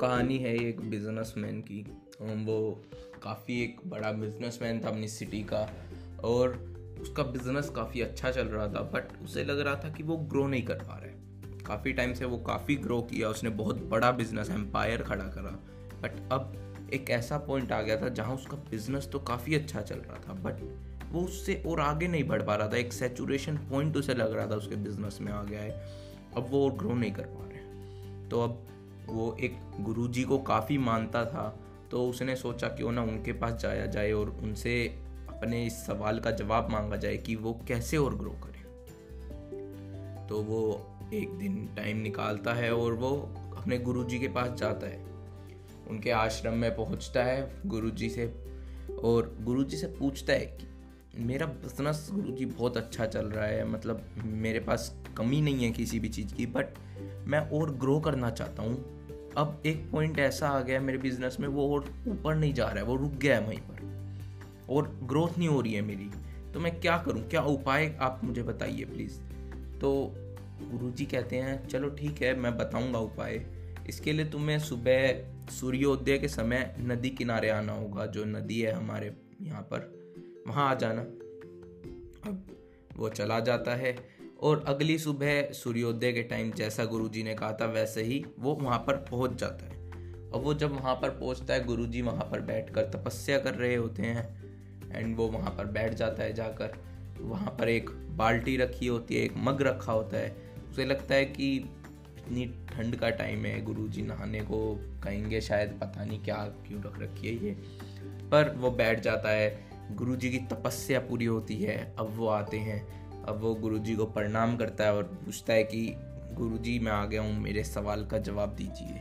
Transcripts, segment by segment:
कहानी है एक बिजनेसमैन की। वो काफ़ी एक बड़ा बिजनेसमैन था अपनी सिटी का और उसका बिज़नेस काफ़ी अच्छा चल रहा था बट उसे लग रहा था कि वो ग्रो नहीं कर पा रहा काफ़ी टाइम से वो काफ़ी ग्रो किया, उसने बहुत बड़ा बिज़नेस एम्पायर खड़ा करा। बट अब एक ऐसा पॉइंट आ गया था जहाँ उसका बिज़नेस तो काफ़ी अच्छा चल रहा था बट वो उससे और आगे नहीं बढ़ पा रहा था। एक सेचुरेशन पॉइंट उसे लग रहा था उसके बिज़नेस में आ गया है। अब वो और ग्रो नहीं कर पा रहे तो अब वो एक गुरुजी को काफ़ी मानता था तो उसने सोचा क्यों ना उनके पास जाया जाए और उनसे अपने इस सवाल का जवाब मांगा जाए कि वो कैसे और ग्रो करे। तो वो एक दिन टाइम निकालता है और वो अपने गुरुजी के पास जाता है। उनके आश्रम में पहुँचता है गुरुजी से और गुरुजी से पूछता है कि, मेरा बिज़नेस गुरुजी बहुत अच्छा चल रहा है मतलब मेरे पास कमी नहीं है किसी भी चीज़ की बट मैं और ग्रो करना चाहता हूँ अब एक पॉइंट ऐसा आ गया मेरे बिज़नेस में, वो और ऊपर नहीं जा रहा है, वो रुक गया है वहीं पर। और ग्रोथ नहीं हो रही है मेरी। तो मैं क्या करूँ? क्या उपाय आप मुझे बताइए प्लीज़ तो गुरु जी कहते हैं, चलो ठीक है, मैं बताऊँगा उपाय। इसके लिए तुम्हें सुबह सूर्योदय के समय नदी किनारे आना होगा, जो नदी है हमारे यहाँ पर। वहाँ आ जाना। अब वो चला जाता है। और अगली सुबह सूर्योदय के टाइम जैसा गुरुजी ने कहा था, वैसे ही वो वहाँ पर पहुँच जाता है। और वो जब वहाँ पर पहुँचता है, गुरुजी वहाँ पर बैठकर तपस्या कर रहे होते हैं एंड वो वहाँ पर बैठ जाता है जाकर। वहाँ पर एक बाल्टी रखी होती है, एक मग रखा होता है। उसे लगता है कि इतनी ठंड का टाइम है, गुरुजी नहाने को कहेंगे शायद, पता नहीं क्या क्यों रख रखी है ये। पर वो बैठ जाता है, गुरुजी की तपस्या पूरी होती है, अब वो आते हैं। अब वो गुरुजी को प्रणाम करता है और पूछता है कि, गुरुजी, मैं आ गया हूँ, मेरे सवाल का जवाब दीजिए।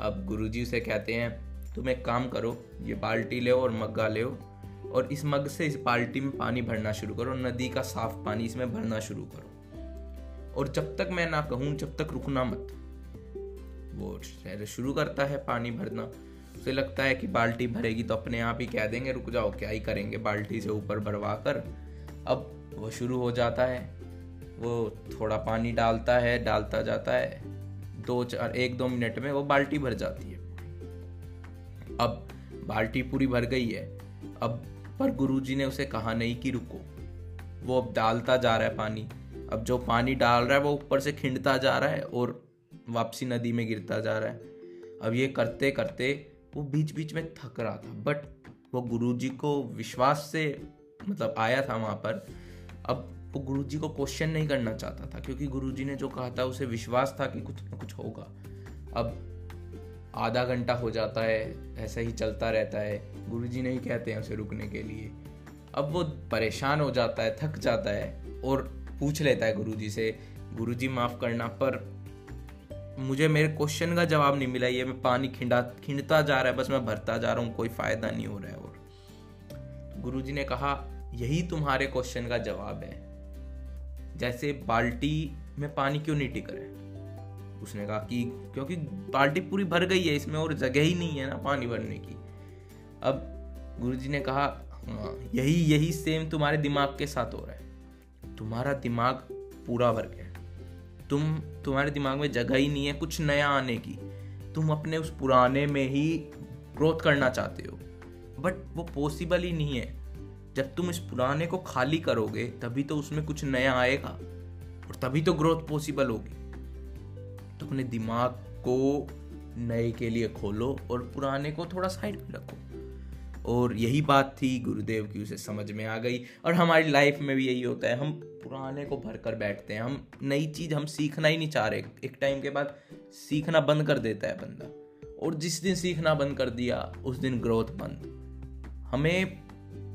अब गुरुजी उसे कहते हैं, तुम एक काम करो, ये बाल्टी ले और मग्गा ले और इस मग से इस बाल्टी में पानी भरना शुरू करो नदी का साफ़ पानी इसमें भरना शुरू करो। और जब तक मैं ना कहूँ, जब तक रुकना मत। वो शहर शुरू करता है पानी भरना। उसे लगता है कि बाल्टी भरेगी तो अपने आप ही कह देंगे, रुक जाओ, क्या ही करेंगे? बाल्टी से ऊपर भरवा कर अब वो शुरू हो जाता है। वो थोड़ा पानी डालता है, डालता जाता है। दो चार, एक दो मिनट में वो बाल्टी भर जाती है अब बाल्टी पूरी भर गई है। अब पर गुरुजी ने उसे कहा, नहीं कि रुको। वो अब डालता जा रहा है पानी। अब जो पानी डाल रहा है, वो ऊपर से खिंडता जा रहा है और वापसी नदी में गिरता जा रहा है। अब ये करते करते वो बीच बीच में थक रहा था। बट वो गुरुजी को विश्वास से मतलब आया था वहाँ पर, अब वो गुरुजी को क्वेश्चन नहीं करना चाहता था, क्योंकि गुरुजी ने जो कहा था, उसे विश्वास था कि कुछ ना कुछ होगा। अब आधा घंटा हो जाता है, ऐसा ही चलता रहता है, गुरुजी नहीं कहते हैं उसे रुकने के लिए। अब वो परेशान हो जाता है, थक जाता है और पूछ लेता है गुरुजी से, गुरुजी, माफ़ करना, पर मुझे मेरे क्वेश्चन का जवाब नहीं मिला, ये मैं पानी खिंडा, खिंडता जा रहा है, बस मैं भरता जा रहा हूँ, कोई फ़ायदा नहीं हो रहा है और गुरुजी ने कहा, यही तुम्हारे क्वेश्चन का जवाब है। जैसे बाल्टी में पानी क्यों नहीं टिक रहा है? उसने कहा कि, क्योंकि बाल्टी पूरी भर गई है इसमें और जगह ही नहीं है ना पानी भरने की। अब गुरुजी ने कहा हाँ यही यही सेम तुम्हारे दिमाग के साथ हो रहा है। तुम्हारा दिमाग पूरा भर गया तुम, तुम्हारे दिमाग में जगह ही नहीं है कुछ नया आने की। तुम अपने उस पुराने में ही ग्रोथ करना चाहते हो। बट वो पॉसिबल ही नहीं है। जब तुम इस पुराने को खाली करोगे, तभी तो उसमें कुछ नया आएगा और तभी तो ग्रोथ पॉसिबल होगी। तो अपने दिमाग को नए के लिए खोलो और पुराने को थोड़ा साइड में रखो। और यही बात थी, गुरुदेव की उसे समझ में आ गई। और हमारी लाइफ में भी यही होता है, हम पुराने को भर कर बैठते हैं। हम नई चीज़ हम सीखना ही नहीं चाह रहे। एक टाइम के बाद सीखना बंद कर देता है बंदा। और जिस दिन सीखना बंद कर दिया, उस दिन ग्रोथ बंद। हमें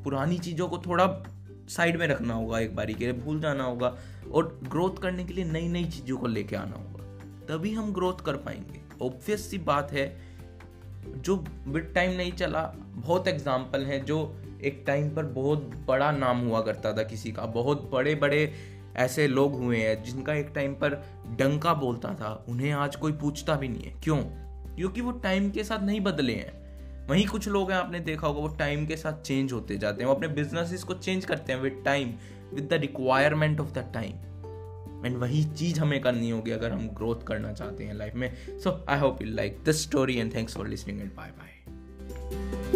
पुरानी चीज़ों को थोड़ा साइड में रखना होगा, एक बारी के लिए भूल जाना होगा और ग्रोथ करने के लिए नई नई चीज़ों को लेके आना होगा। तभी हम ग्रोथ कर पाएँगे। ऑब्वियस सी बात है, जो विद टाइम नहीं चला, बहुत एग्ज़ाम्पल हैं जो एक टाइम पर बहुत बड़ा नाम हुआ करता था किसी का। बहुत बड़े बड़े ऐसे लोग हुए हैं जिनका एक टाइम पर डंका बोलता था। उन्हें आज कोई पूछता भी नहीं है। क्यों? क्योंकि वो टाइम के साथ नहीं बदले हैं। वहीं कुछ लोग हैं, आपने देखा होगा, वो टाइम के साथ चेंज होते जाते हैं। वो अपने बिज़नेस को चेंज करते हैं with time with the requirement of the time and वही चीज़ हमें करनी होगी अगर हम ग्रोथ करना चाहते हैं लाइफ में। So I hope you like this story and thanks for listening and bye bye